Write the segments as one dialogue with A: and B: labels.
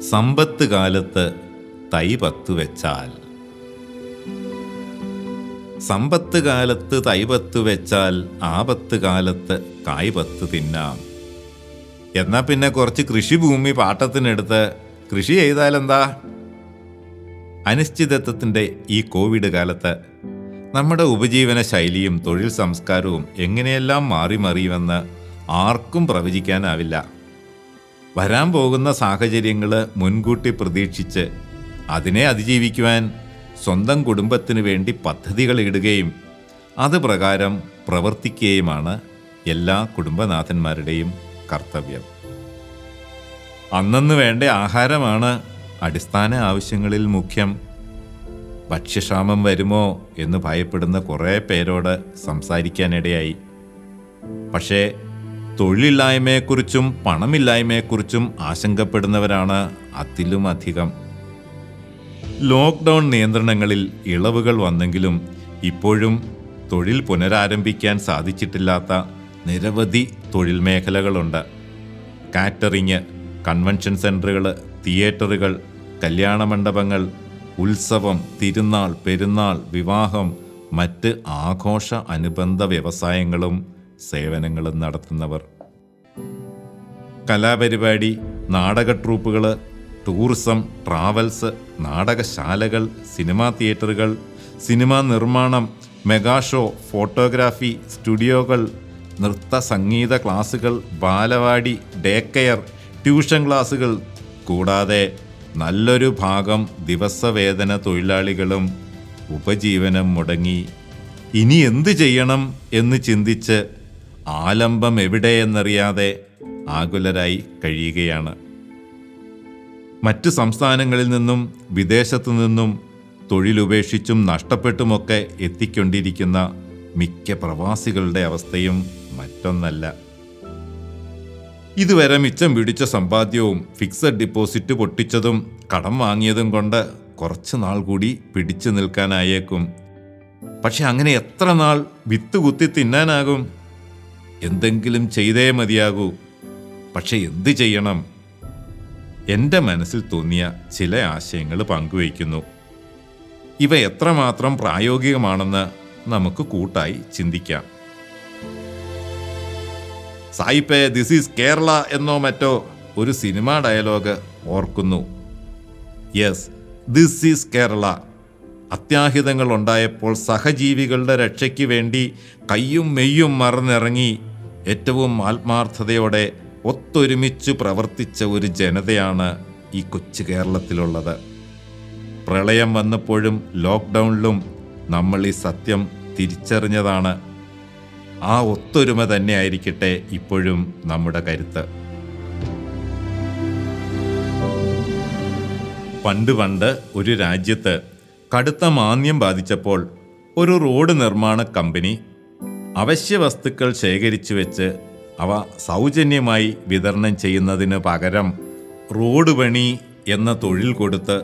A: സമ്പത്ത് കാലത്ത് തൈ പത്തു വെച്ചാൽ. സമ്പത്ത് കാലത്ത് തൈ പത്ത് വെച്ചാൽ ആപത്ത് കാലത്ത് കായ് പത്ത് തിന്നാം. എന്നാൽ പിന്നെ കുറച്ച് കൃഷിഭൂമി പാട്ടത്തിനെടുത്ത് കൃഷി ചെയ്താലെന്താ? അനിശ്ചിതത്വത്തിന്റെ ഈ കോവിഡ് കാലത്ത് നമ്മുടെ ഉപജീവന ശൈലിയും തൊഴിൽ സംസ്കാരവും എങ്ങനെയെല്ലാം മാറി മറിയുമെന്ന് ആർക്കും പ്രവചിക്കാനാവില്ല. വരാൻ പോകുന്ന സാഹചര്യങ്ങൾ മുൻകൂട്ടി പ്രതീക്ഷിച്ച് അതിനെ അതിജീവിക്കുവാൻ സ്വന്തം കുടുംബത്തിന് വേണ്ടി പദ്ധതികൾ ഇടുകയും അത് പ്രകാരം പ്രവർത്തിക്കുകയുമാണ് എല്ലാ കുടുംബനാഥന്മാരുടെയും കർത്തവ്യം. അന്നന്ന് വേണ്ട ആഹാരമാണ് അടിസ്ഥാന ആവശ്യങ്ങളിൽ മുഖ്യം. ഭക്ഷ്യക്ഷാമം വരുമോ എന്ന് ഭയപ്പെടുന്ന കുറേ പേരോട് സംസാരിക്കാനിടയായി. പക്ഷേ തൊഴിലില്ലായ്മയെക്കുറിച്ചും പണമില്ലായ്മയെക്കുറിച്ചും ആശങ്കപ്പെടുന്നവരാണ് അതിലും അധികം ലോക്ക്ഡൗൺ നിയന്ത്രണങ്ങളിൽ ഇളവുകൾ വന്നെങ്കിലും ഇപ്പോഴും തൊഴിൽ പുനരാരംഭിക്കാൻ സാധിച്ചിട്ടില്ലാത്ത നിരവധി തൊഴിൽ മേഖലകളുണ്ട്. കാറ്ററിങ് കൺവെൻഷൻ സെന്ററുകൾ തിയേറ്ററുകൾ കല്യാണ മണ്ഡപങ്ങൾ ഉത്സവം തിരുനാൾ പെരുന്നാൾ വിവാഹം മറ്റ് ആഘോഷ അനുബന്ധ വ്യവസായങ്ങളും സേവനങ്ങളും നടത്തുന്നവർ. കലാപരിപാടി നാടക ട്രൂപ്പുകൾ ടൂറിസം ട്രാവൽസ് നാടകശാലകൾ സിനിമാ തിയേറ്ററുകൾ സിനിമാ നിർമ്മാണം മെഗാഷോ ഫോട്ടോഗ്രാഫി സ്റ്റുഡിയോകൾ നൃത്ത സംഗീത ക്ലാസുകൾ ബാലവാടി ഡേ കെയർ ട്യൂഷൻ ക്ലാസുകൾ. കൂടാതെ നല്ലൊരു ഭാഗം ദിവസവേതന തൊഴിലാളികളും ഉപജീവനം മുടങ്ങി. ഇനി എന്തു ചെയ്യണം എന്ന് ചിന്തിച്ച് ആലംബം എവിടെയെന്നറിയാതെ ആകുലരായി കഴിയുകയാണ്. മറ്റ് സംസ്ഥാനങ്ങളിൽ നിന്നും വിദേശത്തു നിന്നും തൊഴിലുപേക്ഷിച്ചും നഷ്ടപ്പെട്ടുമൊക്കെ എത്തിക്കൊണ്ടിരിക്കുന്ന മിക്ക പ്രവാസികളുടെ അവസ്ഥയും മറ്റൊന്നല്ല. ഇതുവരെ മിച്ചം പിടിച്ച സമ്പാദ്യവും ഫിക്സഡ് ഡിപ്പോസിറ്റ് പൊട്ടിച്ചതും കടം വാങ്ങിയതും കൊണ്ട് കുറച്ച് നാൾ കൂടി പിടിച്ചു നിൽക്കാനായേക്കും. പക്ഷെ അങ്ങനെ എത്ര നാൾ വിത്ത് കുത്തി തിന്നാനാകും? എന്തെങ്കിലും ചെയ്തേ മതിയാകൂ. പക്ഷെ എന്ത് ചെയ്യണം? എന്റെ മനസ്സിൽ തോന്നിയ ചില ആശയങ്ങൾ പങ്കുവയ്ക്കുന്നു. ഇവ എത്രമാത്രം പ്രായോഗികമാണെന്ന് നമുക്ക് കൂട്ടായി ചിന്തിക്കാം. സായിപ്പേ ദിസ് ഈസ് കേരള എന്നോ മറ്റോ ഒരു സിനിമാ ഡയലോഗ് ഓർക്കുന്നു. യെസ് ദിസ് ഈസ് കേരള അത്യാഹിതങ്ങൾ ഉണ്ടായപ്പോൾ സഹജീവികളുടെ രക്ഷയ്ക്ക് വേണ്ടി കയ്യും മെയ്യും മറന്നിറങ്ങി ഏറ്റവും ആത്മാർത്ഥതയോടെ ഒത്തൊരുമിച്ച് പ്രവർത്തിച്ച ഒരു ജനതയാണ് ഈ കൊച്ചു കേരളത്തിലുള്ളത്. പ്രളയം വന്നപ്പോഴും ലോക്ക്ഡൗണിലും നമ്മൾ ഈ സത്യം തിരിച്ചറിഞ്ഞതാണ്. ആ ഒത്തൊരുമ തന്നെ ആയിരിക്കട്ടെ ഇപ്പോഴും നമ്മുടെ കരുത്ത്. പണ്ട് പണ്ട് ഒരു രാജ്യത്ത് കടുത്ത മാന്യം ബാധിച്ചപ്പോൾ ഒരു റോഡ് നിർമ്മാണ കമ്പനി അവശ്യ വസ്തുക്കൾ ശേഖരിച്ചു വെച്ച് അവ സൗജന്യമായി വിതരണം ചെയ്യുന്നതിന് പകരം റോഡ് പണി എന്ന തൊഴിൽ കൊടുത്ത്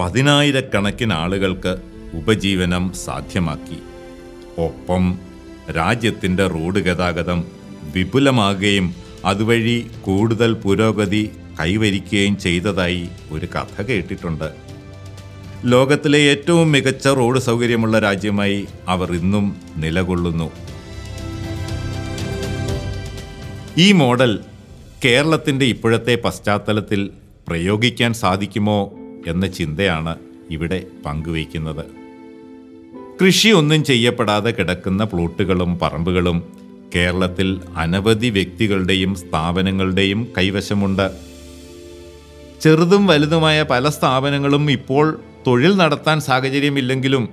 A: പതിനായിരക്കണക്കിന് ആളുകൾക്ക് ഉപജീവനം സാധ്യമാക്കി. ഒപ്പം രാജ്യത്തിന്റെ റോഡ് ഗതാഗതം വിപുലമാകുകയും അതുവഴി കൂടുതൽ പുരോഗതി കൈവരിക്കുകയും ചെയ്തതായി ഒരു കഥ കേട്ടിട്ടുണ്ട്. ലോകത്തിലെ ഏറ്റവും മികച്ച റോഡ് സൗകര്യമുള്ള രാജ്യമായി അവർ ഇന്നും നിലകൊള്ളുന്നു. ഈ മോഡൽ കേരളത്തിന്റെ ഇപ്പോഴത്തെ പശ്ചാത്തലത്തിൽ പ്രയോഗിക്കാൻ സാധിക്കുമോ എന്ന ചിന്തയാണ് ഇവിടെ പങ്കുവയ്ക്കുന്നത്. കൃഷി ഒന്നും ചെയ്യപ്പെടാതെ കിടക്കുന്ന പ്ലോട്ടുകളും പറമ്പുകളും കേരളത്തിൽ അനവധി വ്യക്തികളുടെയും സ്ഥാപനങ്ങളുടെയും കൈവശമുണ്ട്. ചെറുതും വലുതുമായ പല സ്ഥാപനങ്ങളും ഇപ്പോൾ തൊഴിൽ നടത്താൻ സാഹചര്യമില്ലെങ്കിലും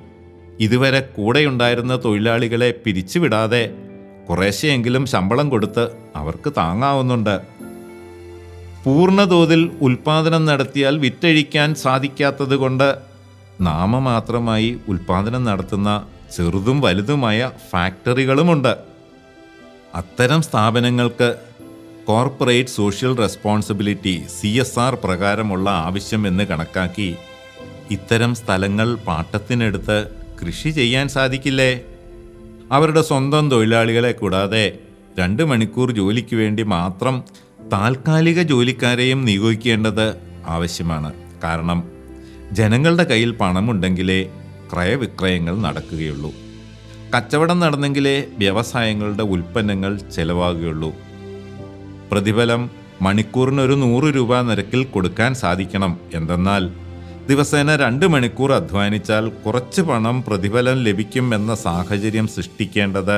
A: ഇതുവരെ കൂടെയുണ്ടായിരുന്ന തൊഴിലാളികളെ പിരിച്ചുവിടാതെ കുറേശ്ശെയെങ്കിലും ശമ്പളം കൊടുത്ത് അവർക്ക് താങ്ങാവുന്നുണ്ട്. പൂർണതോതിൽ ഉൽപാദനം നടത്തിയാൽ വിറ്റഴിക്കാൻ സാധിക്കാത്തത് കൊണ്ട് നാമമാത്രമായി ഉൽപാദനം നടത്തുന്ന ചെറുതും വലുതുമായ ഫാക്ടറികളുമുണ്ട്. അത്തരം സ്ഥാപനങ്ങൾക്ക് corporate social responsibility C S R പ്രകാരമുള്ള ആവശ്യം എന്ന് കണക്കാക്കി ഇത്തരം സ്ഥലങ്ങൾ പാട്ടത്തിനെടുത്ത് കൃഷി ചെയ്യാൻ സാധിക്കില്ലേ? അവരുടെ സ്വന്തം തൊഴിലാളികളെ കൂടാതെ രണ്ട് മണിക്കൂർ ജോലിക്ക് വേണ്ടി മാത്രം താൽക്കാലിക ജോലിക്കാരെയും നിയോഗിക്കേണ്ടത് ആവശ്യമാണ്. കാരണം ജനങ്ങളുടെ കയ്യിൽ പണമുണ്ടെങ്കിലേ ക്രയവിക്രയങ്ങൾ നടക്കുകയുള്ളൂ. കച്ചവടം നടന്നെങ്കിലേ വ്യവസായങ്ങളുടെ ഉൽപ്പന്നങ്ങൾ ചെലവാകുകയുള്ളൂ. പ്രതിഫലം മണിക്കൂറിനൊരു നൂറ് രൂപ നിരക്കിൽ കൊടുക്കാൻ സാധിക്കണം. എന്തെന്നാൽ ദിവസേന രണ്ട് മണിക്കൂർ അധ്വാനിച്ചാൽ കുറച്ച് പണം പ്രതിഫലം ലഭിക്കും എന്ന സാഹചര്യം സൃഷ്ടിക്കേണ്ടത്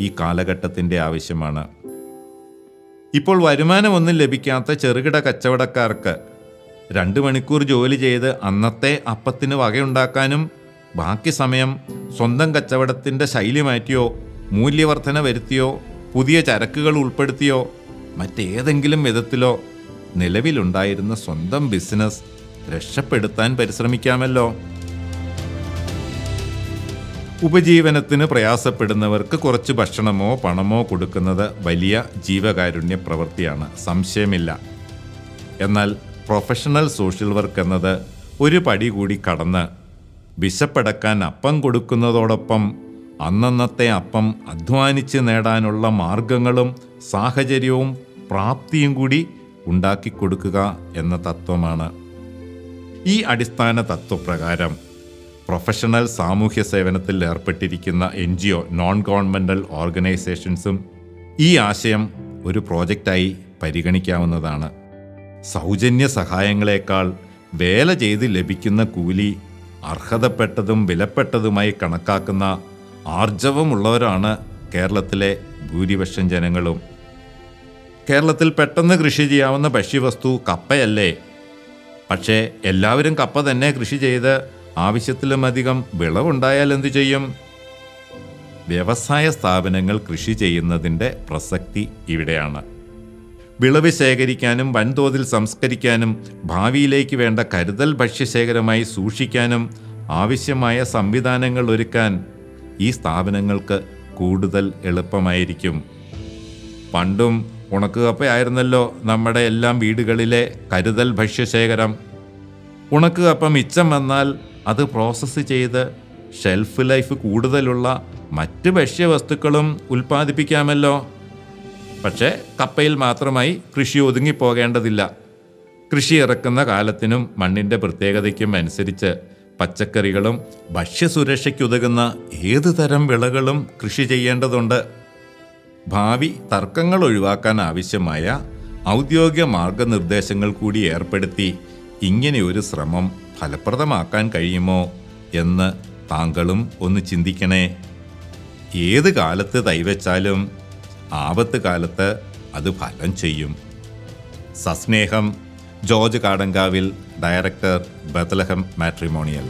A: ഈ കാലഘട്ടത്തിന്റെ ആവശ്യമാണ്. ഇപ്പോൾ വരുമാനമൊന്നും ലഭിക്കാത്ത ചെറുകിട കച്ചവടക്കാർക്ക് രണ്ട് മണിക്കൂർ ജോലി ചെയ്ത് അന്നത്തെ അപ്പത്തിന് വകയുണ്ടാക്കാനും ബാക്കി സമയം സ്വന്തം കച്ചവടത്തിന്റെ ശൈലി മാറ്റിയോ മൂല്യവർധന വരുത്തിയോ പുതിയ ചരക്കുകൾ ഉൾപ്പെടുത്തിയോ മറ്റേതെങ്കിലും വിധത്തിലോ നിലവിലുണ്ടായിരുന്ന സ്വന്തം ബിസിനസ് രക്ഷപ്പെടുത്താൻ പരിശ്രമിക്കാമല്ലോ. ഉപജീവനത്തിന് പ്രയാസപ്പെടുന്നവർക്ക് കുറച്ച് ഭക്ഷണമോ പണമോ കൊടുക്കുന്നത് വലിയ ജീവകാരുണ്യ പ്രവൃത്തിയാണ്. സംശയമില്ല. എന്നാൽ പ്രൊഫഷണൽ സോഷ്യൽ വർക്ക് എന്നത് ഒരു പടി കൂടി കടന്ന് വിശപ്പടക്കാൻ അപ്പം കൊടുക്കുന്നതോടൊപ്പം അന്നന്നത്തെ അപ്പം അധ്വാനിച്ച് നേടാനുള്ള മാർഗങ്ങളും സാഹചര്യവും പ്രാപ്തിയും കൂടി ഉണ്ടാക്കി കൊടുക്കുക എന്ന തത്വമാണ്. ഈ അടിസ്ഥാന തത്വപ്രകാരം പ്രൊഫഷണൽ സാമൂഹ്യ സേവനത്തിൽ ഏർപ്പെട്ടിരിക്കുന്ന N G O non governmental ഓർഗനൈസേഷൻസും ഈ ആശയം ഒരു പ്രോജക്റ്റായി പരിഗണിക്കാവുന്നതാണ്. സൗജന്യ സഹായങ്ങളെക്കാൾ വേല ചെയ്ത് ലഭിക്കുന്ന കൂലി അർഹതപ്പെട്ടതും വിലപ്പെട്ടതുമായി കണക്കാക്കുന്ന ആർജവമുള്ളവരാണ് കേരളത്തിലെ ഭൂരിപക്ഷം ജനങ്ങളും. കേരളത്തിൽ പെട്ടെന്ന് കൃഷി ചെയ്യാവുന്ന ഭക്ഷ്യവസ്തു കപ്പയല്ലേ? പക്ഷേ എല്ലാവരും കപ്പ തന്നെ കൃഷി ചെയ്ത് ആവശ്യത്തിലുമധികം വിളവുണ്ടായാൽ എന്തു ചെയ്യും? വ്യവസായ സ്ഥാപനങ്ങൾ കൃഷി ചെയ്യുന്നതിന്റെ പ്രസക്തി ഇവിടെയാണ്. വിളവ് ശേഖരിക്കാനും വൻതോതിൽ സംസ്കരിക്കാനും ഭാവിയിലേക്ക് വേണ്ട കരുതൽ ഭക്ഷ്യശേഖരമായി സൂക്ഷിക്കാനും ആവശ്യമായ സംവിധാനങ്ങൾ ഒരുക്കാൻ ഈ സ്ഥാപനങ്ങൾക്ക് കൂടുതൽ എളുപ്പമായിരിക്കും. പണ്ടും ഉണക്കുകപ്പയായിരുന്നല്ലോ നമ്മുടെ എല്ലാം വീടുകളിലെ കരുതൽ ഭക്ഷ്യശേഖരം. ഉണക്കുകപ്പ മിച്ചം വന്നാൽ അത് പ്രോസസ്സ് ചെയ്ത് ഷെൽഫ് ലൈഫ് കൂടുതലുള്ള മറ്റ് ഭക്ഷ്യവസ്തുക്കളും ഉൽപ്പാദിപ്പിക്കാമല്ലോ. പക്ഷേ കപ്പയിൽ മാത്രമായി കൃഷി ഒതുങ്ങിപ്പോകേണ്ടതില്ല. കൃഷി ഇറക്കുന്ന കാലത്തിനും മണ്ണിന്റെ പ്രത്യേകതയ്ക്കും അനുസരിച്ച് പച്ചക്കറികളും ഭക്ഷ്യസുരക്ഷയ്ക്കുതകുന്ന ഏതു തരം വിളകളും കൃഷി ചെയ്യേണ്ടതുണ്ട്. ഭാവി തർക്കങ്ങൾ ഒഴിവാക്കാൻ ആവശ്യമായ ഔദ്യോഗിക മാർഗനിർദ്ദേശങ്ങൾ കൂടി ഏർപ്പെടുത്തി ഇങ്ങനെ ഒരു ശ്രമം ഫലപ്രദമാക്കാൻ കഴിയുമോ എന്ന് താങ്കളും ഒന്ന് ചിന്തിക്കണേ. ഏത് കാലത്ത് തൈവച്ചാലും ആപത്ത് കാലത്ത് അത് ഫലം ചെയ്യും. സസ്നേഹം George Kadankavil director Bethlehem matrimonial.